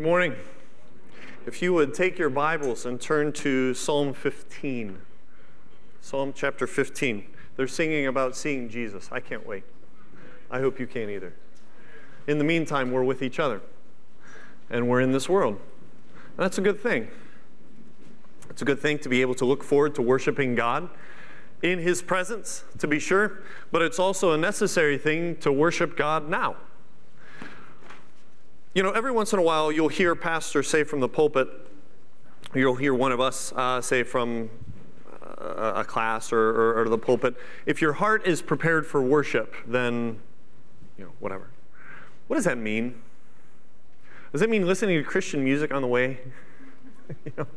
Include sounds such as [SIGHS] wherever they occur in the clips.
Good morning. If you would take your Bibles and turn to Psalm 15. Psalm chapter 15. They're singing about seeing Jesus. I can't wait. I hope you can't either. In the meantime, we're with each other and we're in this world. And that's a good thing. It's a good thing to be able to look forward to worshiping God in His presence, to be sure, but it's also a necessary thing to worship God now. You know, every once in a while, you'll hear pastors say from the pulpit, you'll hear one of us uh, say from a, a class or, or, or the pulpit, if your heart is prepared for worship, then, you know, whatever. What does that mean? Does that mean listening to Christian music on the way? [LAUGHS] you know,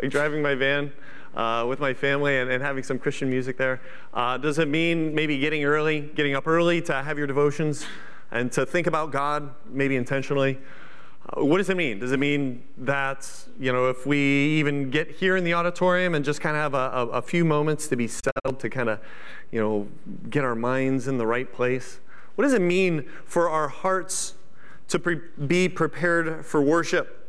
like driving my van uh, with my family and, and, having some Christian music there? Uh, does it mean maybe getting early, getting up early to have your devotions and to think about God, maybe intentionally? Uh, what does it mean? Does it mean that, you know, if we even get here in the auditorium and just kind of have a, a, a few moments to be settled, to kind of, you know, get our minds in the right place? What does it mean for our hearts to pre- be prepared for worship?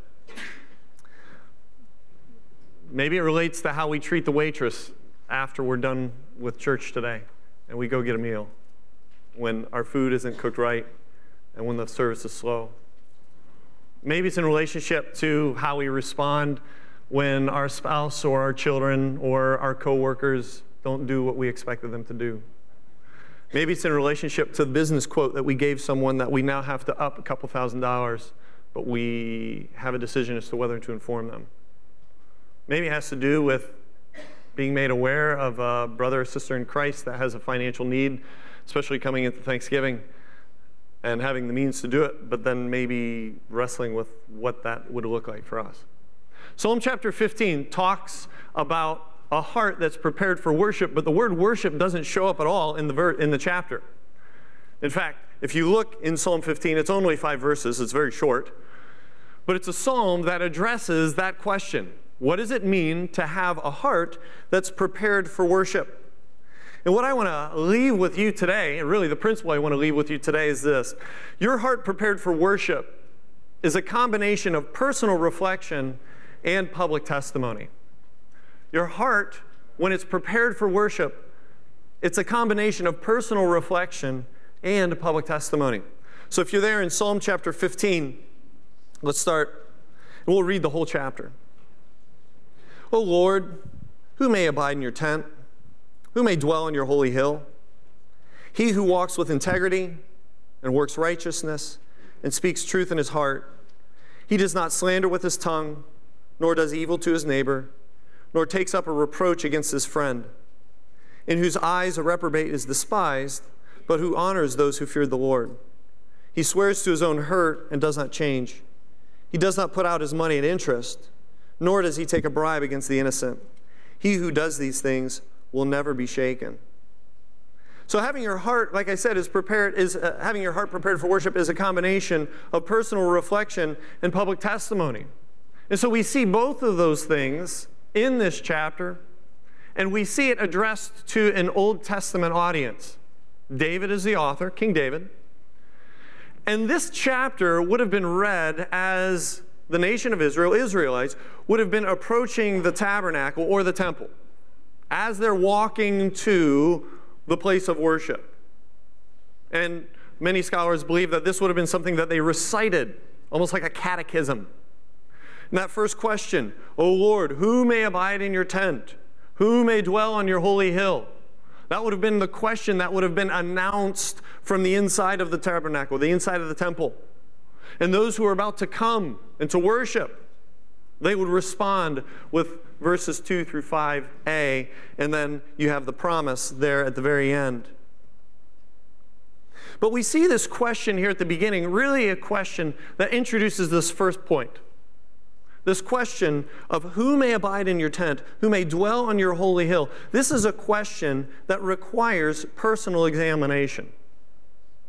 Maybe it relates to how we treat the waitress after we're done with church today and we go get a meal when our food isn't cooked right and when the service is slow. Maybe it's in relationship to how we respond when our spouse or our children or our coworkers don't do what we expected them to do. Maybe it's in relationship to the business quote that we gave someone that we now have to up a couple thousand dollars, but we have a decision as to whether to inform them. Maybe it has to do with being made aware of a brother or sister in Christ that has a financial need, especially coming into Thanksgiving, and having the means to do it, but then maybe wrestling with what that would look like for us. Psalm chapter 15 talks about a heart that's prepared for worship, but the word worship doesn't show up at all in the, ver- in the chapter. In fact, if you look in Psalm 15, it's only five verses, it's very short, but it's a psalm that addresses that question what does it mean to have a heart that's prepared for worship? And what I want to leave with you today, and really the principle I want to leave with you today is this your heart prepared for worship is a combination of personal reflection and public testimony. Your heart, when it's prepared for worship, it's a combination of personal reflection and public testimony. So if you're there in Psalm chapter 15, let's start, we'll read the whole chapter. O Lord, who may abide in your tent? Who may dwell on your holy hill? He who walks with integrity and works righteousness and speaks truth in his heart. He does not slander with his tongue, nor does evil to his neighbor, nor takes up a reproach against his friend, in whose eyes a reprobate is despised, but who honors those who fear the Lord. He swears to his own hurt and does not change. He does not put out his money at interest nor does he take a bribe against the innocent. He who does these things will never be shaken. So having your heart, like I said, is prepared is uh, having your heart prepared for worship is a combination of personal reflection and public testimony. And so we see both of those things in this chapter, and we see it addressed to an Old Testament audience. David is the author, King David. And this chapter would have been read as the nation of Israel, Israelites, would have been approaching the tabernacle or the temple as they're walking to the place of worship. And many scholars believe that this would have been something that they recited, almost like a catechism. And that first question, O Lord, who may abide in your tent? Who may dwell on your holy hill? That would have been the question that would have been announced from the inside of the tabernacle, the inside of the temple. And those who are about to come and to worship, they would respond with verses 2 through 5a, and then you have the promise there at the very end. But we see this question here at the beginning, really a question that introduces this first point. This question of who may abide in your tent, who may dwell on your holy hill. This is a question that requires personal examination.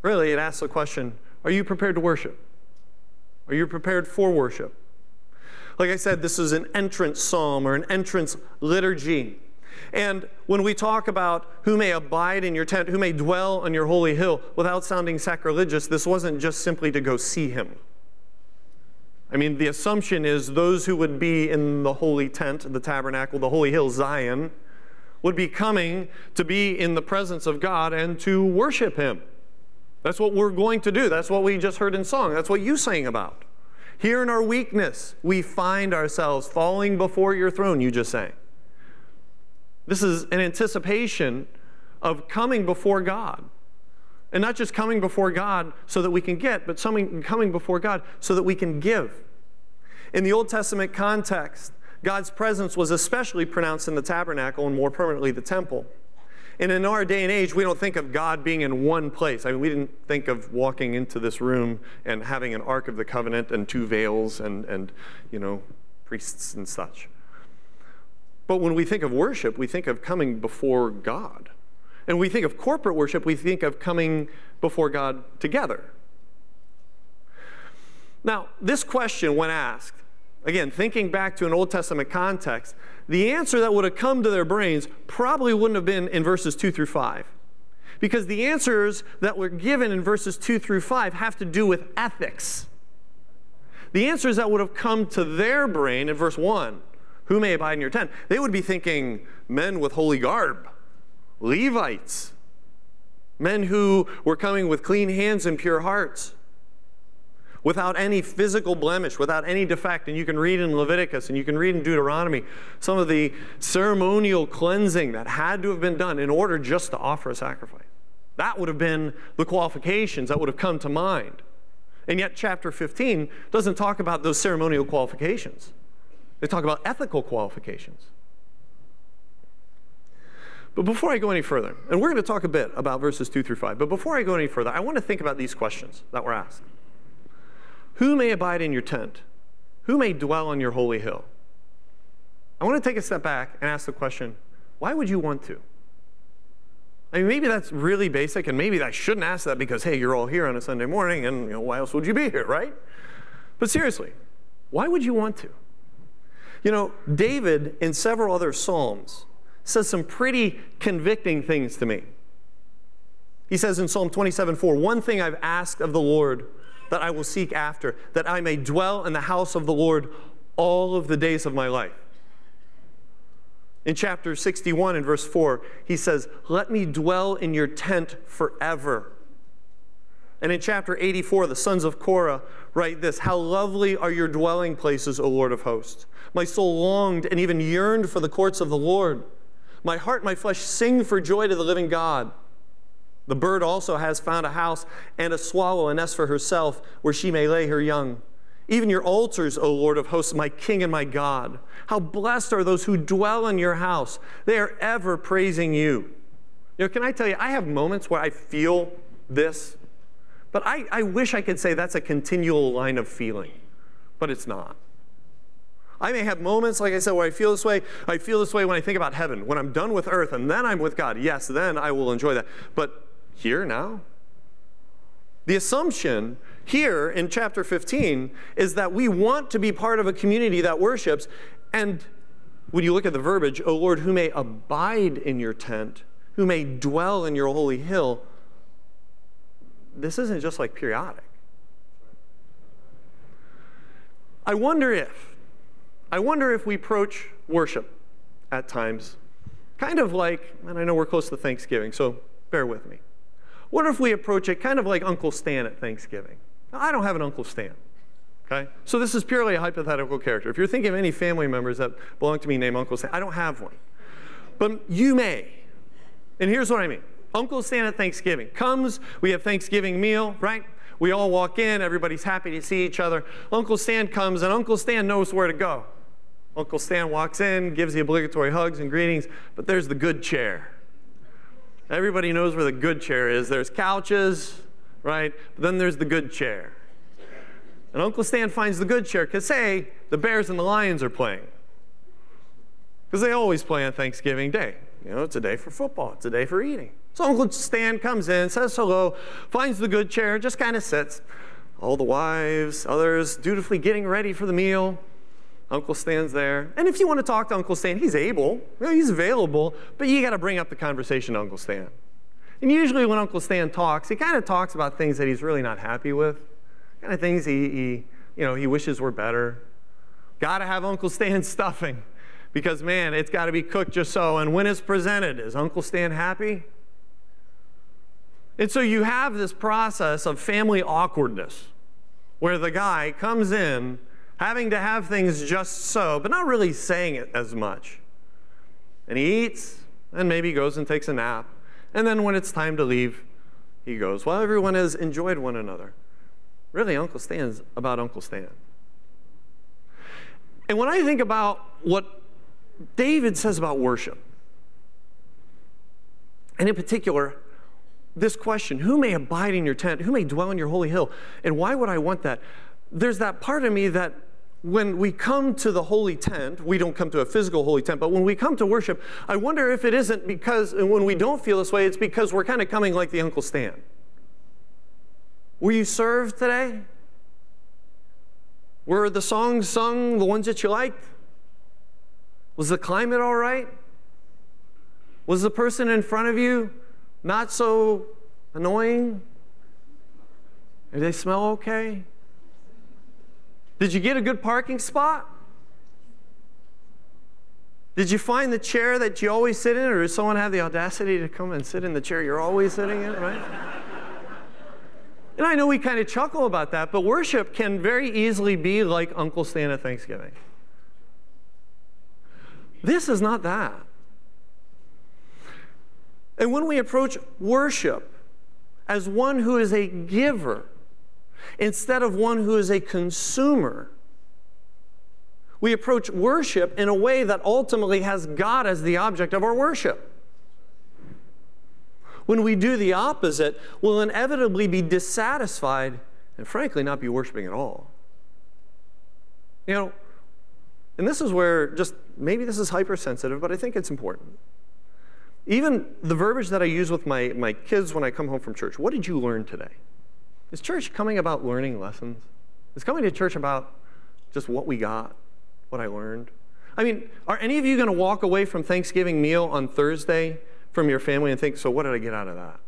Really, it asks the question Are you prepared to worship? Are you prepared for worship? Like I said, this is an entrance psalm or an entrance liturgy. And when we talk about who may abide in your tent, who may dwell on your holy hill, without sounding sacrilegious, this wasn't just simply to go see him. I mean, the assumption is those who would be in the holy tent, the tabernacle, the holy hill, Zion, would be coming to be in the presence of God and to worship Him. That's what we're going to do. That's what we just heard in song. That's what you sang about. Here in our weakness, we find ourselves falling before your throne, you just sang. This is an anticipation of coming before God. And not just coming before God so that we can get, but coming before God so that we can give. In the Old Testament context, God's presence was especially pronounced in the tabernacle and more permanently the temple. And in our day and age, we don't think of God being in one place. I mean, we didn't think of walking into this room and having an Ark of the Covenant and two veils and, and you know, priests and such. But when we think of worship, we think of coming before God. And we think of corporate worship, we think of coming before God together. Now, this question, when asked, again, thinking back to an Old Testament context, the answer that would have come to their brains probably wouldn't have been in verses 2 through 5. Because the answers that were given in verses 2 through 5 have to do with ethics. The answers that would have come to their brain in verse 1, who may abide in your tent, they would be thinking men with holy garb, Levites, men who were coming with clean hands and pure hearts without any physical blemish, without any defect. And you can read in Leviticus and you can read in Deuteronomy some of the ceremonial cleansing that had to have been done in order just to offer a sacrifice. That would have been the qualifications that would have come to mind. And yet, chapter 15 doesn't talk about those ceremonial qualifications, they talk about ethical qualifications. But before I go any further, and we're going to talk a bit about verses 2 through 5, but before I go any further, I want to think about these questions that were asked. Who may abide in your tent? Who may dwell on your holy hill? I want to take a step back and ask the question why would you want to? I mean, maybe that's really basic, and maybe I shouldn't ask that because, hey, you're all here on a Sunday morning, and you know, why else would you be here, right? But seriously, why would you want to? You know, David, in several other Psalms, says some pretty convicting things to me. He says in Psalm 27 4, One thing I've asked of the Lord, that I will seek after, that I may dwell in the house of the Lord all of the days of my life. In chapter 61 and verse 4, he says, Let me dwell in your tent forever. And in chapter 84, the sons of Korah write this How lovely are your dwelling places, O Lord of hosts! My soul longed and even yearned for the courts of the Lord. My heart, my flesh sing for joy to the living God. The bird also has found a house and a swallow a nest for herself where she may lay her young. Even your altars, O Lord of hosts, my King and my God. How blessed are those who dwell in your house. They are ever praising you. You know, can I tell you, I have moments where I feel this, but I, I wish I could say that's a continual line of feeling, but it's not. I may have moments, like I said, where I feel this way. I feel this way when I think about heaven. When I'm done with earth and then I'm with God, yes, then I will enjoy that. But here now? The assumption here in chapter 15 is that we want to be part of a community that worships. And when you look at the verbiage, O Lord, who may abide in your tent, who may dwell in your holy hill, this isn't just like periodic. I wonder if, I wonder if we approach worship at times kind of like, and I know we're close to Thanksgiving, so bear with me. What if we approach it kind of like Uncle Stan at Thanksgiving? Now, I don't have an Uncle Stan. Okay? So this is purely a hypothetical character. If you're thinking of any family members that belong to me named Uncle Stan, I don't have one. But you may. And here's what I mean. Uncle Stan at Thanksgiving comes, we have Thanksgiving meal, right? We all walk in, everybody's happy to see each other. Uncle Stan comes, and Uncle Stan knows where to go. Uncle Stan walks in, gives the obligatory hugs and greetings, but there's the good chair. Everybody knows where the good chair is. There's couches, right? But then there's the good chair. And Uncle Stan finds the good chair because, say, the Bears and the Lions are playing. Because they always play on Thanksgiving Day. You know, it's a day for football, it's a day for eating. So Uncle Stan comes in, says hello, finds the good chair, just kind of sits. All the wives, others dutifully getting ready for the meal. Uncle Stan's there. And if you want to talk to Uncle Stan, he's able, you know, he's available, but you got to bring up the conversation to Uncle Stan. And usually when Uncle Stan talks, he kind of talks about things that he's really not happy with, kind of things he, he you know, he wishes were better. Got to have Uncle Stan's [LAUGHS] stuffing because, man, it's got to be cooked just so. And when it's presented, is Uncle Stan happy? And so you have this process of family awkwardness where the guy comes in having to have things just so, but not really saying it as much. And he eats and maybe goes and takes a nap. And then when it's time to leave, he goes. Well, everyone has enjoyed one another. Really, Uncle Stan's about Uncle Stan. And when I think about what David says about worship, and in particular, this question who may abide in your tent? Who may dwell in your holy hill? And why would I want that? There's that part of me that when we come to the holy tent, we don't come to a physical holy tent, but when we come to worship, I wonder if it isn't because, and when we don't feel this way, it's because we're kind of coming like the Uncle Stan. Were you served today? Were the songs sung the ones that you liked? Was the climate all right? Was the person in front of you not so annoying? Did they smell okay? Did you get a good parking spot? Did you find the chair that you always sit in, or does someone have the audacity to come and sit in the chair you're always sitting in, right? And I know we kind of chuckle about that, but worship can very easily be like Uncle Stan at Thanksgiving. This is not that. And when we approach worship as one who is a giver instead of one who is a consumer, we approach worship in a way that ultimately has God as the object of our worship. When we do the opposite, we'll inevitably be dissatisfied and, frankly, not be worshiping at all. You know, and this is where just maybe this is hypersensitive, but I think it's important. Even the verbiage that I use with my, my kids when I come home from church what did you learn today? Is church coming about learning lessons? Is coming to church about just what we got, what I learned? I mean, are any of you going to walk away from Thanksgiving meal on Thursday from your family and think, so what did I get out of that?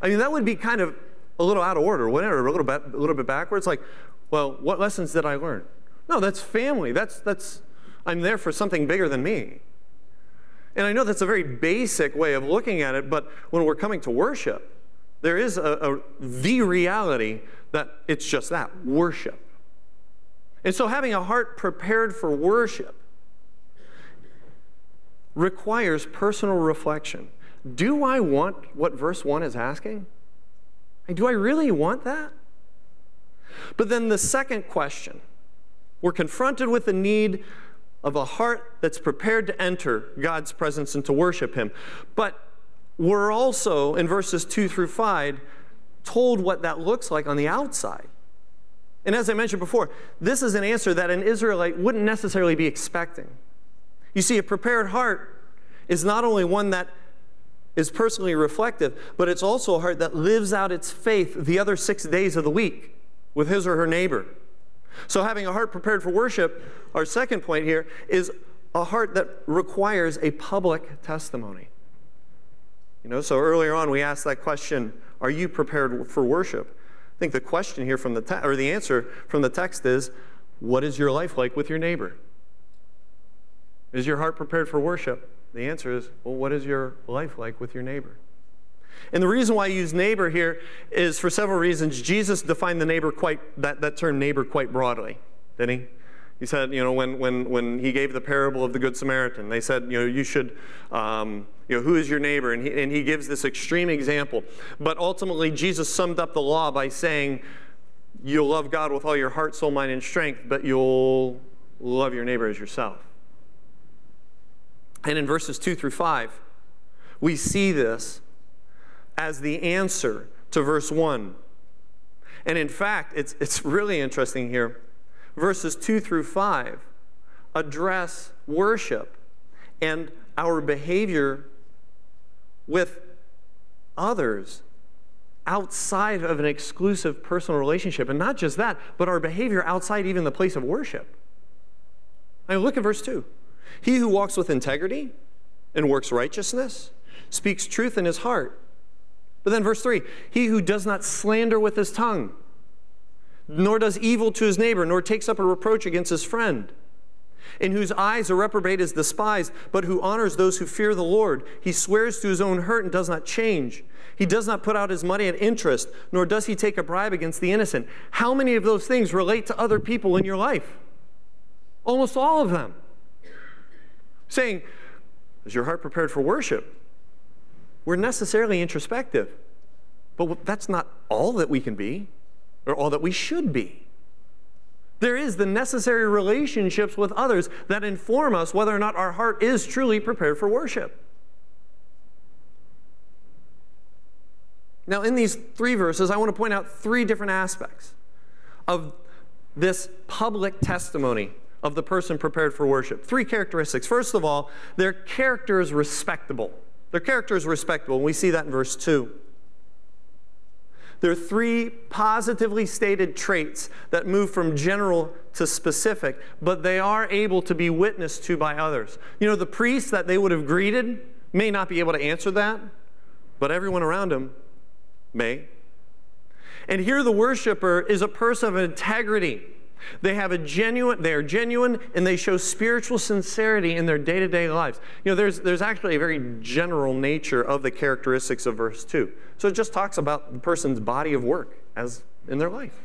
I mean, that would be kind of a little out of order, whatever, a little bit, a little bit backwards. Like, well, what lessons did I learn? No, that's family. That's, that's, I'm there for something bigger than me. And I know that's a very basic way of looking at it, but when we're coming to worship, there is a, a the reality that it's just that worship. And so having a heart prepared for worship requires personal reflection. Do I want what verse 1 is asking? do I really want that? But then the second question we're confronted with the need of a heart that's prepared to enter God's presence and to worship Him. But we're also, in verses 2 through 5, told what that looks like on the outside. And as I mentioned before, this is an answer that an Israelite wouldn't necessarily be expecting. You see, a prepared heart is not only one that is personally reflective, but it's also a heart that lives out its faith the other six days of the week with his or her neighbor. So, having a heart prepared for worship, our second point here is a heart that requires a public testimony. You know, so earlier on we asked that question, are you prepared for worship? I think the question here from the te- or the answer from the text is, what is your life like with your neighbor? Is your heart prepared for worship? The answer is, well, what is your life like with your neighbor? And the reason why I use neighbor here is for several reasons. Jesus defined the neighbor quite, that, that term neighbor quite broadly, didn't he? He said, you know, when, when, when he gave the parable of the Good Samaritan, they said, you know, you should, um, you know, who is your neighbor? And he, and he gives this extreme example. But ultimately, Jesus summed up the law by saying, you'll love God with all your heart, soul, mind, and strength, but you'll love your neighbor as yourself. And in verses 2 through 5, we see this as the answer to verse 1. And in fact, it's, it's really interesting here. Verses 2 through 5 address worship and our behavior with others outside of an exclusive personal relationship. And not just that, but our behavior outside even the place of worship. I mean, look at verse 2. He who walks with integrity and works righteousness speaks truth in his heart. But then, verse 3 He who does not slander with his tongue nor does evil to his neighbor, nor takes up a reproach against his friend. In whose eyes a reprobate is despised, but who honors those who fear the Lord. He swears to his own hurt and does not change. He does not put out his money at interest, nor does he take a bribe against the innocent. How many of those things relate to other people in your life? Almost all of them. Saying, Is your heart prepared for worship? We're necessarily introspective, but that's not all that we can be or all that we should be. There is the necessary relationships with others that inform us whether or not our heart is truly prepared for worship. Now, in these three verses, I want to point out three different aspects of this public testimony of the person prepared for worship. Three characteristics. First of all, their character is respectable. Their character is respectable, and we see that in verse 2. There are three positively stated traits that move from general to specific, but they are able to be witnessed to by others. You know, the priest that they would have greeted may not be able to answer that, but everyone around him may. And here the worshiper is a person of integrity. They have a genuine, they are genuine and they show spiritual sincerity in their day-to-day lives. You know, there's, there's actually a very general nature of the characteristics of verse 2. So it just talks about the person's body of work as in their life.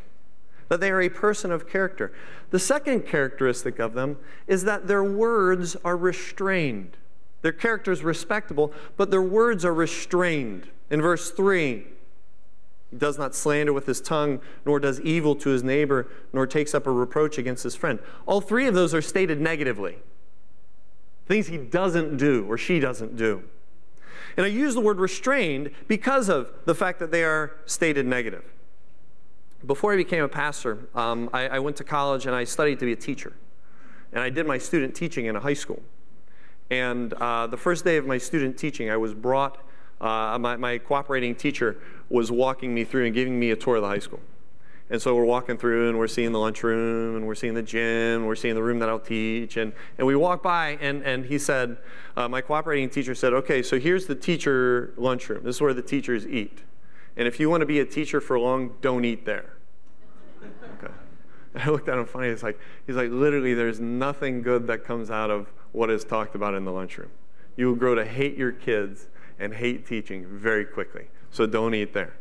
That they are a person of character. The second characteristic of them is that their words are restrained. Their character is respectable, but their words are restrained. In verse 3, he does not slander with his tongue, nor does evil to his neighbor, nor takes up a reproach against his friend. All three of those are stated negatively. Things he doesn't do or she doesn't do. And I use the word restrained because of the fact that they are stated negative. Before I became a pastor, um, I, I went to college and I studied to be a teacher. And I did my student teaching in a high school. And uh, the first day of my student teaching, I was brought, uh, my, my cooperating teacher was walking me through and giving me a tour of the high school. And so we're walking through and we're seeing the lunchroom and we're seeing the gym, and we're seeing the room that I'll teach. And, and we walk by and, and he said, uh, my cooperating teacher said, okay, so here's the teacher lunchroom. This is where the teachers eat. And if you want to be a teacher for long, don't eat there. Okay. [LAUGHS] I looked at him funny. It's like, he's like, literally, there's nothing good that comes out of what is talked about in the lunchroom. You will grow to hate your kids and hate teaching very quickly. So don't eat there.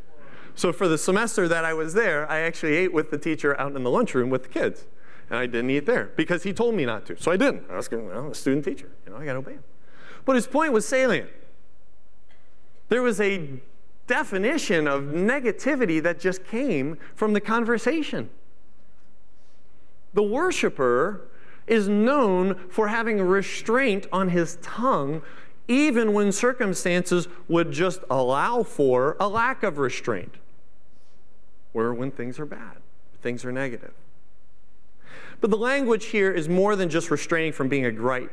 So for the semester that I was there, I actually ate with the teacher out in the lunchroom with the kids. And I didn't eat there because he told me not to. So I didn't. I was going, well, a student teacher. You know, I got to obey him. But his point was salient. There was a definition of negativity that just came from the conversation. The worshiper is known for having restraint on his tongue even when circumstances would just allow for a lack of restraint or when things are bad, things are negative. But the language here is more than just restraining from being a gripe.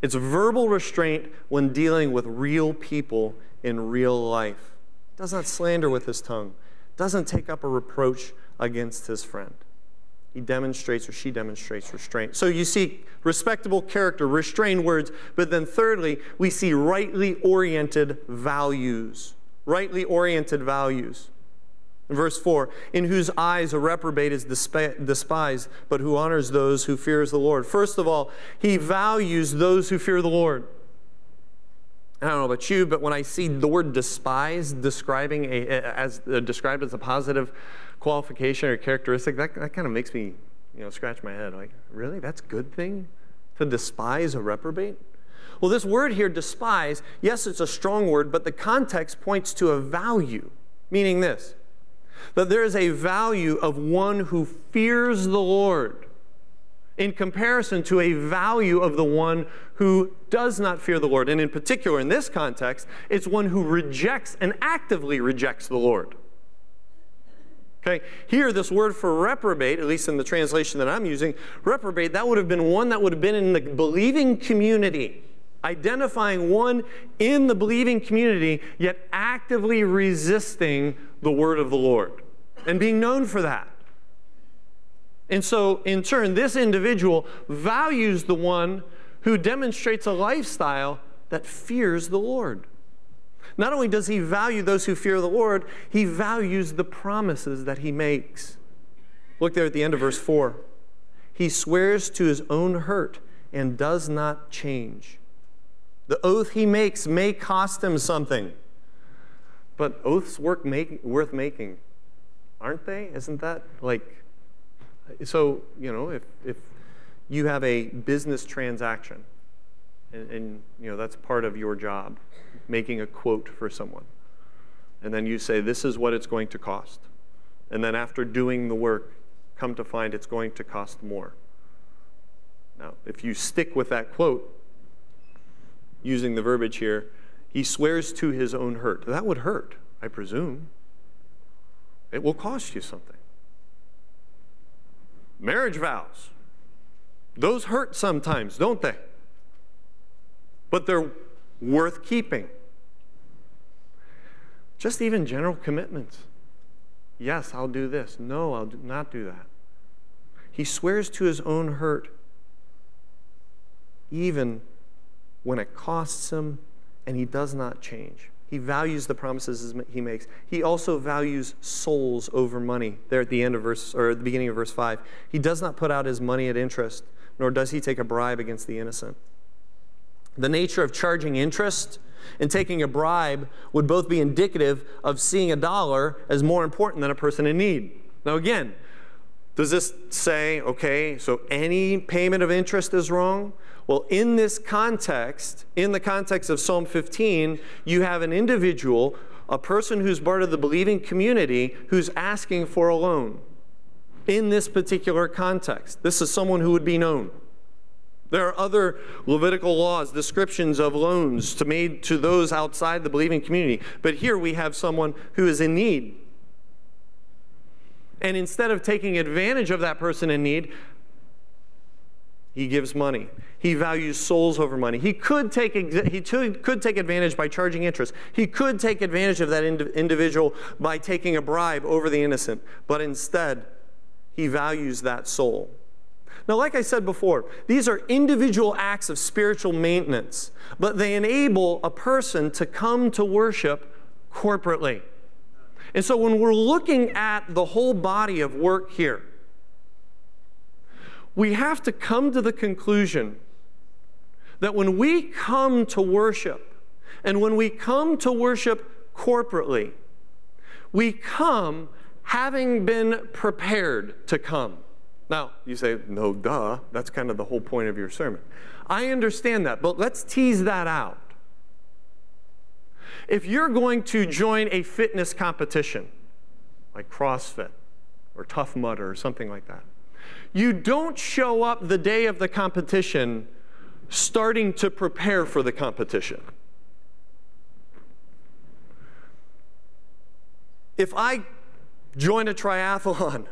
It's verbal restraint when dealing with real people in real life. Does not slander with his tongue, doesn't take up a reproach against his friend. He demonstrates or she demonstrates restraint. So you see respectable character, restrained words, but then thirdly, we see rightly oriented values. Rightly oriented values. Verse 4, in whose eyes a reprobate is despised, but who honors those who fears the Lord. First of all, he values those who fear the Lord. I don't know about you, but when I see the word despise describing a, as uh, described as a positive qualification or characteristic, that, that kind of makes me, you know, scratch my head. Like, really? That's a good thing to despise a reprobate? Well, this word here, despise, yes, it's a strong word, but the context points to a value, meaning this that there is a value of one who fears the Lord in comparison to a value of the one who does not fear the Lord. And in particular, in this context, it's one who rejects and actively rejects the Lord. Okay, here, this word for reprobate, at least in the translation that I'm using, reprobate, that would have been one that would have been in the believing community, identifying one in the believing community, yet actively resisting the word of the Lord and being known for that. And so, in turn, this individual values the one who demonstrates a lifestyle that fears the Lord. Not only does he value those who fear the Lord, he values the promises that he makes. Look there at the end of verse 4. He swears to his own hurt and does not change. The oath he makes may cost him something, but oaths work make, worth making, aren't they? Isn't that like so? You know, if if you have a business transaction, and, and you know that's part of your job, making a quote for someone, and then you say this is what it's going to cost, and then after doing the work, come to find it's going to cost more. Now, if you stick with that quote, using the verbiage here, he swears to his own hurt. That would hurt, I presume. It will cost you something. Marriage vows. Those hurt sometimes, don't they? But they're worth keeping. Just even general commitments. Yes, I'll do this. No, I'll not do that. He swears to his own hurt, even when it costs him, and he does not change. He values the promises he makes. He also values souls over money. There at the end of verse or at the beginning of verse 5. He does not put out his money at interest, nor does he take a bribe against the innocent. The nature of charging interest and taking a bribe would both be indicative of seeing a dollar as more important than a person in need. Now, again, does this say, okay, so any payment of interest is wrong? Well, in this context, in the context of Psalm 15, you have an individual, a person who's part of the believing community, who's asking for a loan. In this particular context, this is someone who would be known. There are other Levitical laws, descriptions of loans to made to those outside the believing community. But here we have someone who is in need. And instead of taking advantage of that person in need, he gives money. He values souls over money. He could take, he could take advantage by charging interest. He could take advantage of that individual by taking a bribe over the innocent. But instead, he values that soul. Now, like I said before, these are individual acts of spiritual maintenance, but they enable a person to come to worship corporately. And so when we're looking at the whole body of work here, we have to come to the conclusion that when we come to worship, and when we come to worship corporately, we come having been prepared to come. Now, you say, no, duh, that's kind of the whole point of your sermon. I understand that, but let's tease that out. If you're going to join a fitness competition, like CrossFit or Tough Mudder or something like that, you don't show up the day of the competition starting to prepare for the competition. If I join a triathlon,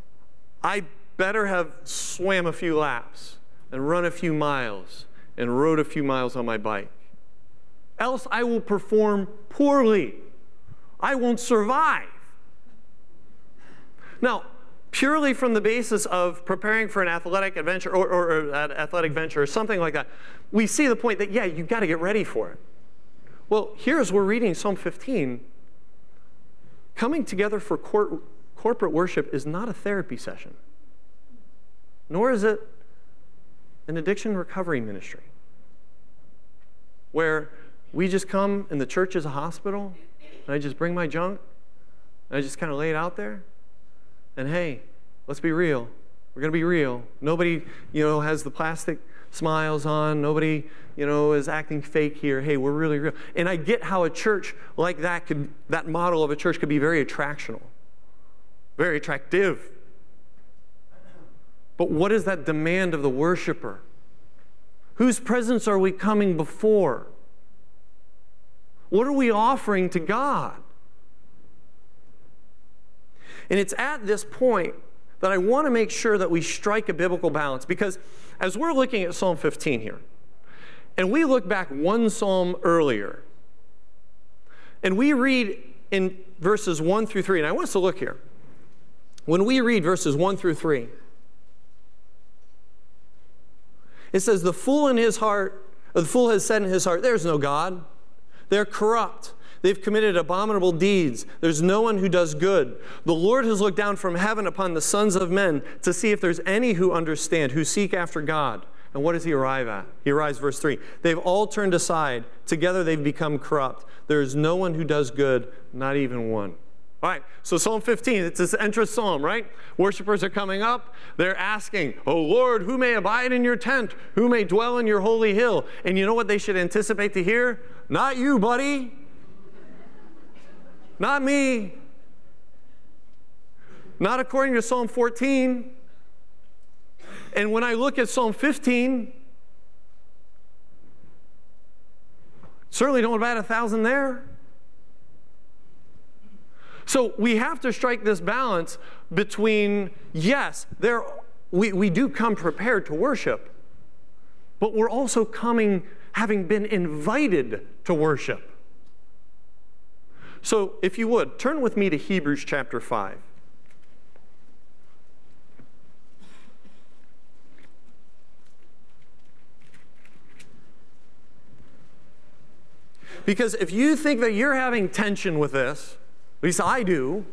[LAUGHS] I better have swam a few laps and run a few miles and rode a few miles on my bike. Else I will perform poorly. I won't survive. Now, purely from the basis of preparing for an athletic adventure or, or, or an athletic venture or something like that, we see the point that, yeah, you've got to get ready for it. Well, here's we're reading Psalm 15. Coming together for corporate worship is not a therapy session nor is it an addiction recovery ministry where we just come and the church is a hospital and I just bring my junk and I just kind of lay it out there. And hey, let's be real. We're going to be real. Nobody, you know, has the plastic smiles on. Nobody, you know, is acting fake here. Hey, we're really real. And I get how a church like that could, that model of a church could be very attractional, very attractive. But what is that demand of the worshiper? Whose presence are we coming before? What are we offering to God? And it's at this point that I want to make sure that we strike a biblical balance because as we're looking at Psalm 15 here, and we look back one psalm earlier, and we read in verses 1 through 3, and I want us to look here. When we read verses 1 through 3, It says, The fool in his heart, the fool has said in his heart, There's no God. They're corrupt. They've committed abominable deeds. There's no one who does good. The Lord has looked down from heaven upon the sons of men to see if there's any who understand, who seek after God. And what does he arrive at? He arrives, verse 3. They've all turned aside. Together they've become corrupt. There is no one who does good, not even one. All right, so Psalm 15, it's this entrance psalm, right? Worshippers are coming up. They're asking, Oh Lord, who may abide in your tent? Who may dwell in your holy hill? And you know what they should anticipate to hear? Not you, buddy. Not me. Not according to Psalm 14. And when I look at Psalm 15, certainly don't add a thousand there. So we have to strike this balance between, yes, there, we, we do come prepared to worship, but we're also coming having been invited to worship. So if you would, turn with me to Hebrews chapter 5. Because if you think that you're having tension with this, at least I do.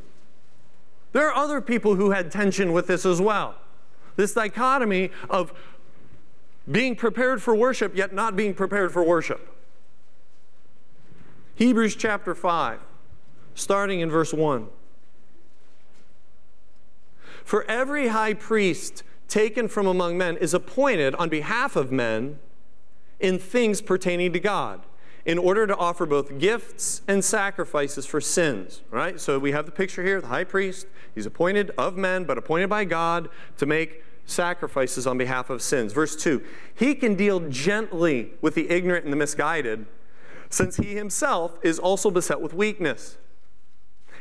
There are other people who had tension with this as well. This dichotomy of being prepared for worship, yet not being prepared for worship. Hebrews chapter 5, starting in verse 1. For every high priest taken from among men is appointed on behalf of men in things pertaining to God in order to offer both gifts and sacrifices for sins. Right? So we have the picture here the high priest. He's appointed of men, but appointed by God to make sacrifices on behalf of sins. Verse 2 He can deal gently with the ignorant and the misguided, since he himself is also beset with weakness.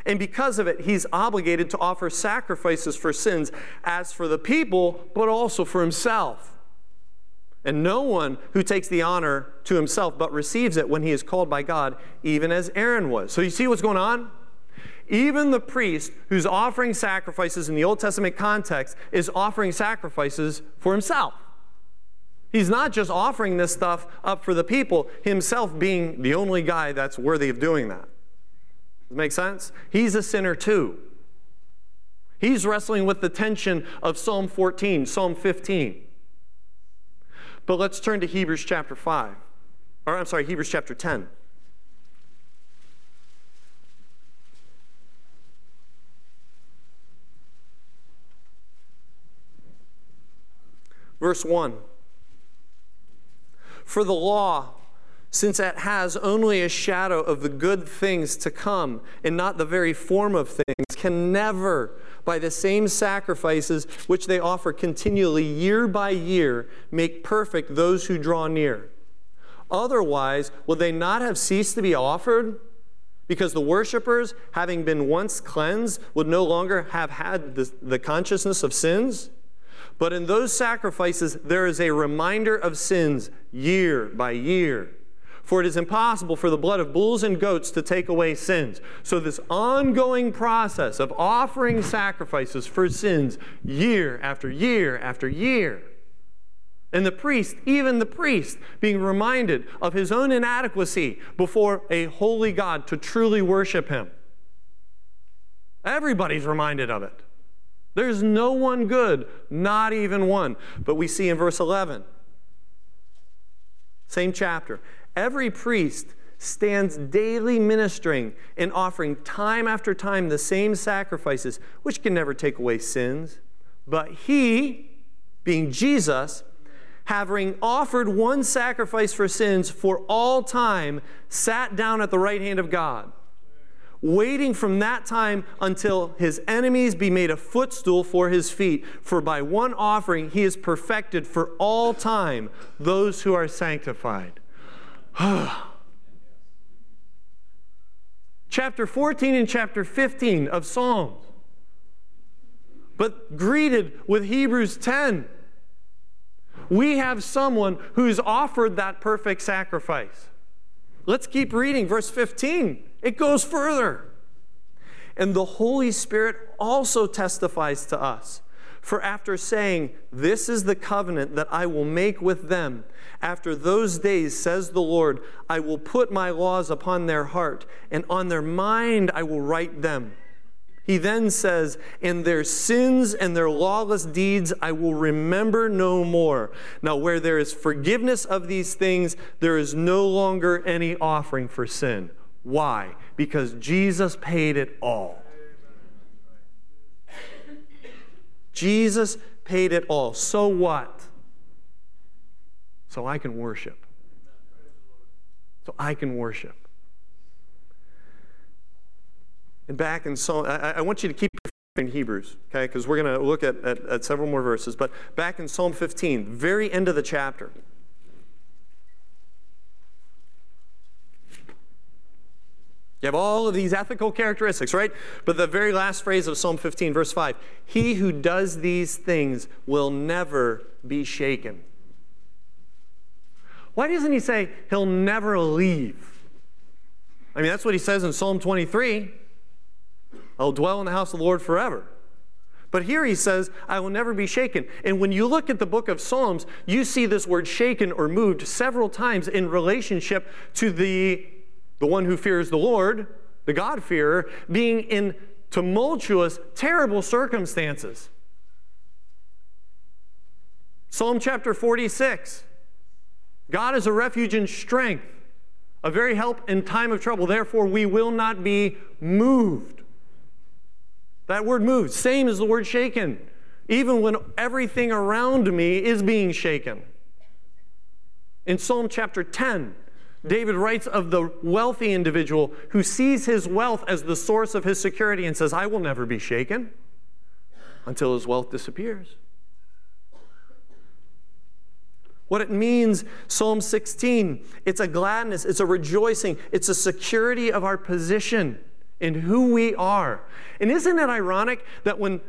And because of it, he's obligated to offer sacrifices for sins as for the people, but also for himself. And no one who takes the honor to himself, but receives it when he is called by God, even as Aaron was. So you see what's going on? Even the priest who's offering sacrifices in the Old Testament context is offering sacrifices for himself. He's not just offering this stuff up for the people, himself being the only guy that's worthy of doing that. Does that make sense? He's a sinner too. He's wrestling with the tension of Psalm 14, Psalm 15. But let's turn to Hebrews chapter 5. Or I'm sorry, Hebrews chapter 10. Verse 1 For the law, since it has only a shadow of the good things to come and not the very form of things, can never by the same sacrifices which they offer continually year by year, make perfect those who draw near. Otherwise, will they not have ceased to be offered? Because the worshippers, having been once cleansed, would no longer have had the, the consciousness of sins? But in those sacrifices, there is a reminder of sins year by year. For it is impossible for the blood of bulls and goats to take away sins. So, this ongoing process of offering sacrifices for sins year after year after year. And the priest, even the priest, being reminded of his own inadequacy before a holy God to truly worship him. Everybody's reminded of it. There's no one good, not even one. But we see in verse 11, same chapter, Every priest stands daily ministering and offering time after time the same sacrifices, which can never take away sins. But he, being Jesus, having offered one sacrifice for sins for all time, sat down at the right hand of God, waiting from that time until his enemies be made a footstool for his feet. For by one offering he is perfected for all time those who are sanctified. [SIGHS] chapter 14 and chapter 15 of Psalms, but greeted with Hebrews 10. We have someone who's offered that perfect sacrifice. Let's keep reading verse 15. It goes further. And the Holy Spirit also testifies to us For after saying, This is the covenant that I will make with them, after those days, says the Lord, I will put my laws upon their heart, and on their mind I will write them. He then says, And their sins and their lawless deeds I will remember no more. Now, where there is forgiveness of these things, there is no longer any offering for sin. Why? Because Jesus paid it all. Jesus paid it all. So what? So I can worship. So I can worship. And back in Psalm, I, I want you to keep in Hebrews, okay, because we're going to look at, at, at several more verses. But back in Psalm 15, very end of the chapter. You have all of these ethical characteristics, right? But the very last phrase of Psalm 15, verse 5 He who does these things will never be shaken. Why doesn't he say he'll never leave? I mean, that's what he says in Psalm 23 I'll dwell in the house of the Lord forever. But here he says, I will never be shaken. And when you look at the book of Psalms, you see this word shaken or moved several times in relationship to the the one who fears the Lord, the God-fearer, being in tumultuous, terrible circumstances. Psalm chapter 46 God is a refuge and strength, a very help in time of trouble. Therefore, we will not be moved. That word moved, same as the word shaken, even when everything around me is being shaken. In Psalm chapter 10, David writes of the wealthy individual who sees his wealth as the source of his security and says, I will never be shaken until his wealth disappears. What it means, Psalm 16, it's a gladness, it's a rejoicing, it's a security of our position in who we are. And isn't it ironic that when,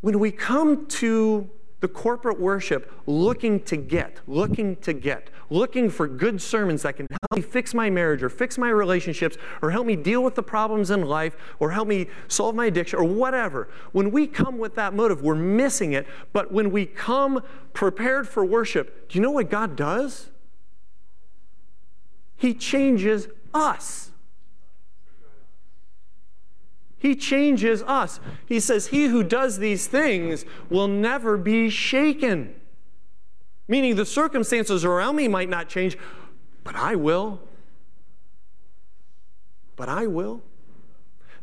when we come to the corporate worship looking to get, looking to get, looking for good sermons that can help me fix my marriage or fix my relationships or help me deal with the problems in life or help me solve my addiction or whatever. When we come with that motive, we're missing it. But when we come prepared for worship, do you know what God does? He changes us. He changes us. He says, He who does these things will never be shaken. Meaning the circumstances around me might not change, but I will. But I will.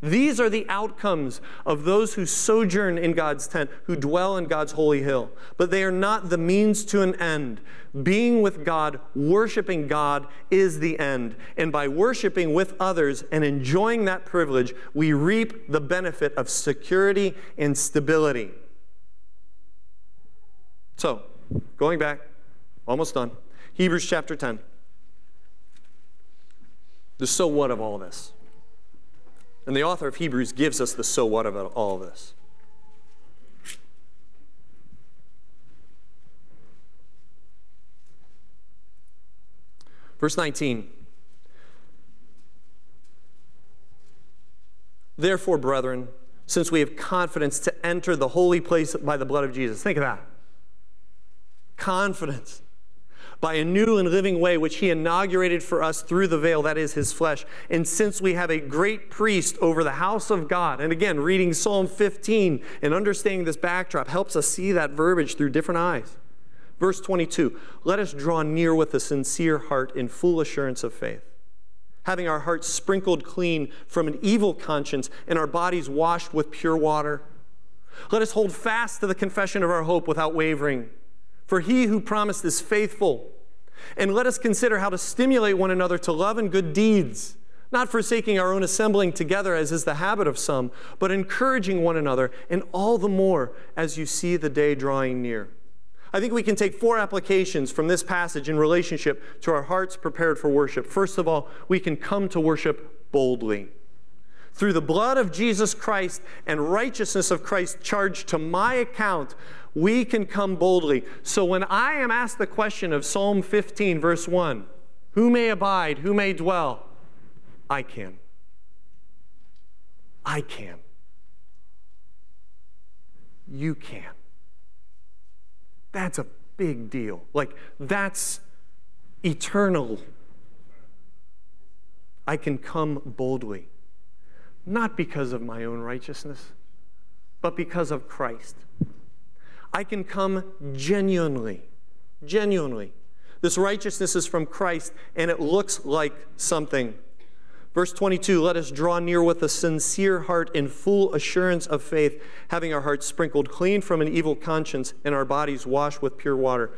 These are the outcomes of those who sojourn in God's tent, who dwell in God's holy hill. But they are not the means to an end. Being with God, worshiping God, is the end. And by worshiping with others and enjoying that privilege, we reap the benefit of security and stability. So, going back, almost done. Hebrews chapter 10. The so what of all this? And the author of Hebrews gives us the so what of all of this. Verse 19. Therefore, brethren, since we have confidence to enter the holy place by the blood of Jesus. Think of that. Confidence by a new and living way which he inaugurated for us through the veil, that is his flesh. And since we have a great priest over the house of God, and again, reading Psalm 15 and understanding this backdrop helps us see that verbiage through different eyes. Verse 22 Let us draw near with a sincere heart in full assurance of faith having our hearts sprinkled clean from an evil conscience and our bodies washed with pure water. Let us hold fast to the confession of our hope without wavering. For he who promised is faithful. And let us consider how to stimulate one another to love and good deeds, not forsaking our own assembling together, as is the habit of some, but encouraging one another, and all the more as you see the day drawing near. I think we can take four applications from this passage in relationship to our hearts prepared for worship. First of all, we can come to worship boldly. Through the blood of Jesus Christ and righteousness of Christ charged to my account, we can come boldly. So when I am asked the question of Psalm 15, verse 1, who may abide, who may dwell? I can. I can. you can. That's a big deal. Like, that's eternal. I can come boldly, not because of my own righteousness, but because of Christ. I can come genuinely, genuinely. This righteousness is from Christ, and it looks like something. Verse 22 Let us draw near with a sincere heart in full assurance of faith, having our hearts sprinkled clean from an evil conscience and our bodies washed with pure water.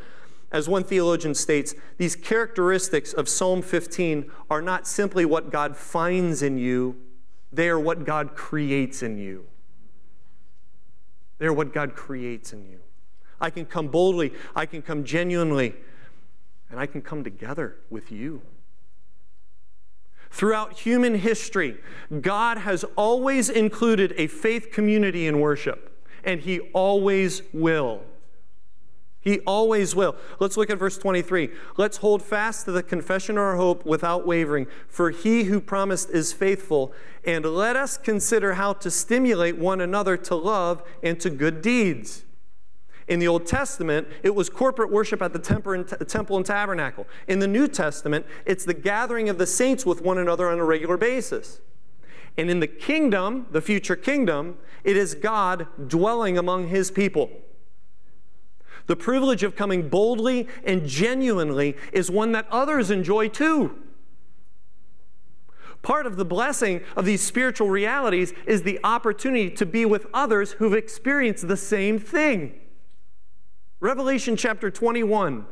As one theologian states, these characteristics of Psalm 15 are not simply what God finds in you, they are what God creates in you. They're what God creates in you. I can come boldly, I can come genuinely, and I can come together with you. Throughout human history, God has always included a faith community in worship, and He always will. He always will. Let's look at verse 23. Let's hold fast to the confession of our hope without wavering, for he who promised is faithful. And let us consider how to stimulate one another to love and to good deeds. In the Old Testament, it was corporate worship at the temple and tabernacle. In the New Testament, it's the gathering of the saints with one another on a regular basis. And in the kingdom, the future kingdom, it is God dwelling among his people. The privilege of coming boldly and genuinely is one that others enjoy too. Part of the blessing of these spiritual realities is the opportunity to be with others who've experienced the same thing. Revelation chapter 21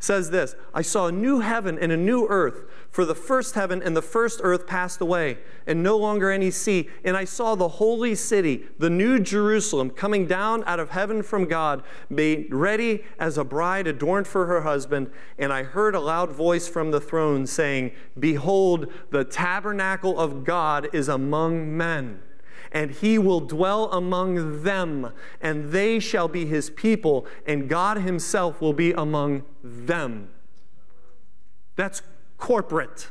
says this I saw a new heaven and a new earth, for the first heaven and the first earth passed away, and no longer any sea. And I saw the holy city, the new Jerusalem, coming down out of heaven from God, made ready as a bride adorned for her husband. And I heard a loud voice from the throne saying, Behold, the tabernacle of God is among men and he will dwell among them, and they shall be his people, and God himself will be among them. That's corporate.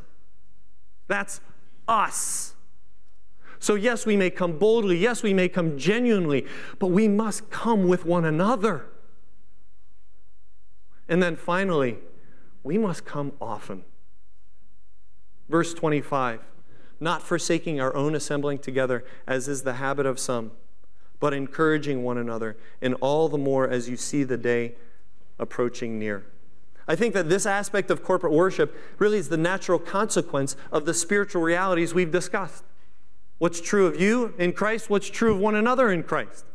That's us. So, yes, we may come boldly, yes, we may come genuinely, but we must come with one another. And then finally, we must come often. Verse 25 not forsaking our own assembling together, as is the habit of some, but encouraging one another, and all the more as you see the day approaching near. I think that this aspect of corporate worship really is the natural consequence of the spiritual realities we've discussed. What's true of you in Christ, what's true of one another in Christ.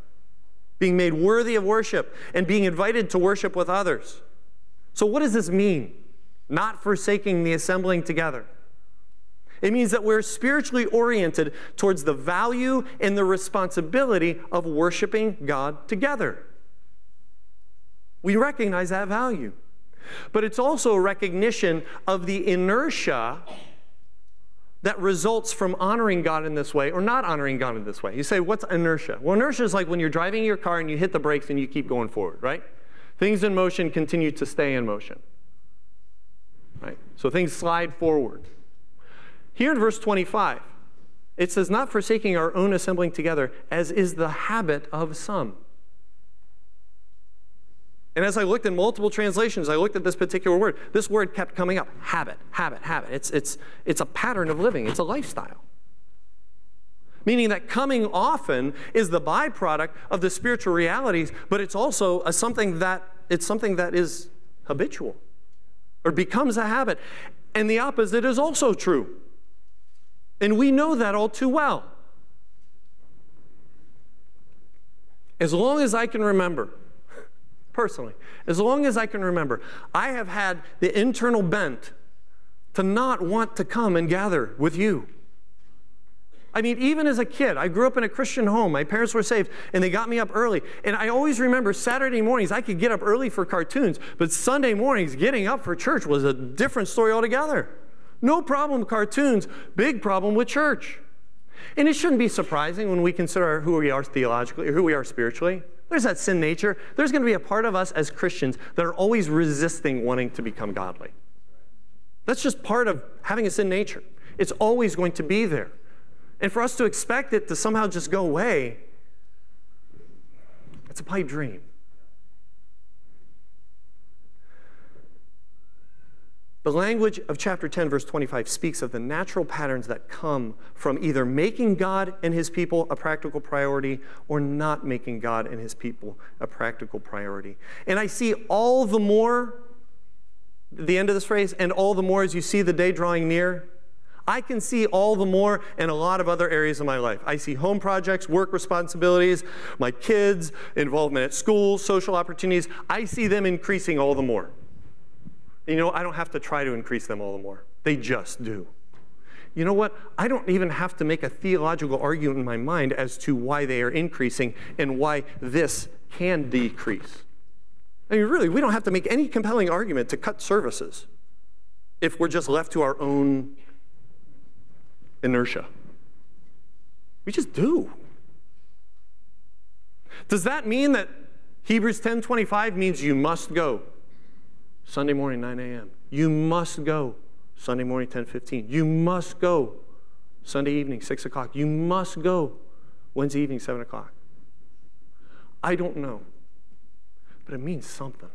Being made worthy of worship and being invited to worship with others. So, what does this mean? Not forsaking the assembling together. It means that we're spiritually oriented towards the value and the responsibility of worshiping God together. We recognize that value. But it's also a recognition of the inertia that results from honoring God in this way or not honoring God in this way. You say, what's inertia? Well, inertia is like when you're driving your car and you hit the brakes and you keep going forward, right? Things in motion continue to stay in motion. Right? So things slide forward. Here in verse 25, it says, Not forsaking our own assembling together, as is the habit of some. And as I looked in multiple translations, I looked at this particular word. This word kept coming up habit, habit, habit. It's, it's, it's a pattern of living, it's a lifestyle. Meaning that coming often is the byproduct of the spiritual realities, but it's also a, something that it's something that is habitual or becomes a habit. And the opposite is also true. And we know that all too well. As long as I can remember, personally, as long as I can remember, I have had the internal bent to not want to come and gather with you. I mean, even as a kid, I grew up in a Christian home. My parents were saved, and they got me up early. And I always remember Saturday mornings, I could get up early for cartoons, but Sunday mornings, getting up for church was a different story altogether. No problem with cartoons, big problem with church. And it shouldn't be surprising when we consider who we are theologically or who we are spiritually. There's that sin nature. There's going to be a part of us as Christians that are always resisting wanting to become godly. That's just part of having a sin nature. It's always going to be there. And for us to expect it to somehow just go away, That's a pipe dream. The language of chapter 10, verse 25, speaks of the natural patterns that come from either making God and his people a practical priority or not making God and his people a practical priority. And I see all the more, the end of this phrase, and all the more as you see the day drawing near. I can see all the more in a lot of other areas of my life. I see home projects, work responsibilities, my kids, involvement at school, social opportunities. I see them increasing all the more. You know, I don't have to try to increase them all the more. They just do. You know what? I don't even have to make a theological argument in my mind as to why they are increasing and why this can decrease. I mean, really, we don't have to make any compelling argument to cut services if we're just left to our own inertia. We just do. Does that mean that Hebrews 10:25 means you must go? Sunday morning, 9 a.m. You must go. Sunday morning, 10:15. You must go. Sunday evening, 6 o'clock. You must go. Wednesday evening, 7 o'clock. I don't know, but it means something.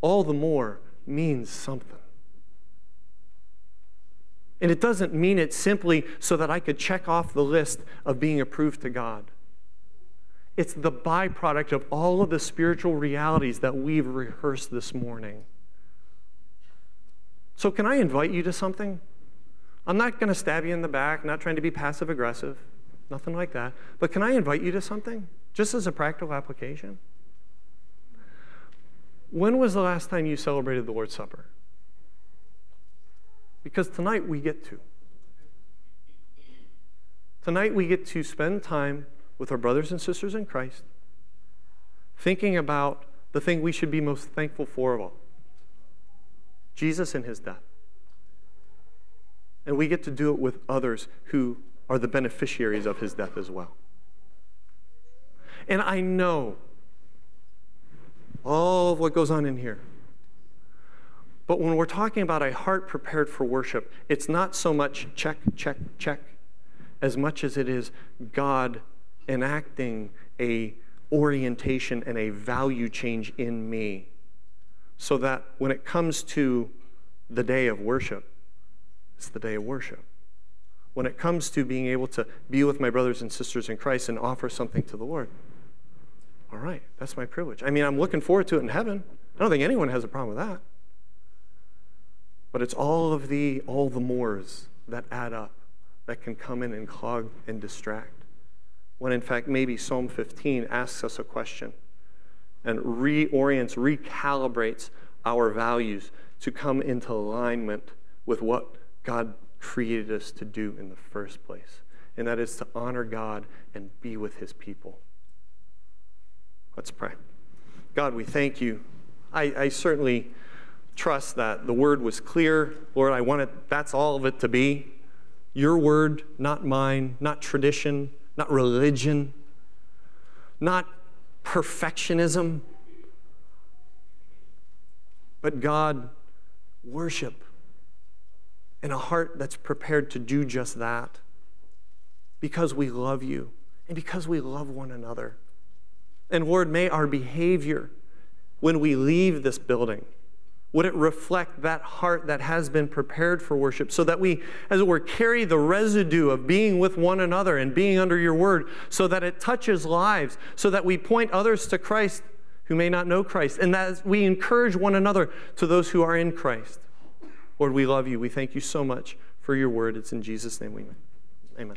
All the more means something. And it doesn't mean it simply so that I could check off the list of being approved to God. It's the byproduct of all of the spiritual realities that we've rehearsed this morning. So, can I invite you to something? I'm not going to stab you in the back, not trying to be passive aggressive, nothing like that. But can I invite you to something, just as a practical application? When was the last time you celebrated the Lord's Supper? Because tonight we get to. Tonight we get to spend time with our brothers and sisters in Christ, thinking about the thing we should be most thankful for of all Jesus and his death. And we get to do it with others who are the beneficiaries of his death as well. And I know all of what goes on in here. But when we're talking about a heart prepared for worship, it's not so much check, check, check, as much as it is God enacting a orientation and a value change in me so that when it comes to the day of worship, it's the day of worship. When it comes to being able to be with my brothers and sisters in Christ and offer something to the Lord, all right, that's my privilege. I mean, I'm looking forward to it in heaven. I don't think anyone has a problem with that. But it's all of the all the mores that add up that can come in and clog and distract when in fact maybe Psalm 15 asks us a question and reorients, recalibrates our values to come into alignment with what God created us to do in the first place. And that is to honor God and be with his people. Let's pray. God, we thank you. I, I certainly trust that the word was clear. Lord, I want it, that's all of it to be. Your word, not mine, not tradition, not religion, not perfectionism, but God, worship in a heart that's prepared to do just that because we love you and because we love one another. And Lord, may our behavior when we leave this building would it reflect that heart that has been prepared for worship so that we, as it were, carry the residue of being with one another and being under your word so that it touches lives, so that we point others to Christ who may not know Christ, and that we encourage one another to those who are in Christ. Lord, we love you. We thank you so much for your word. It's in Jesus' name we Amen.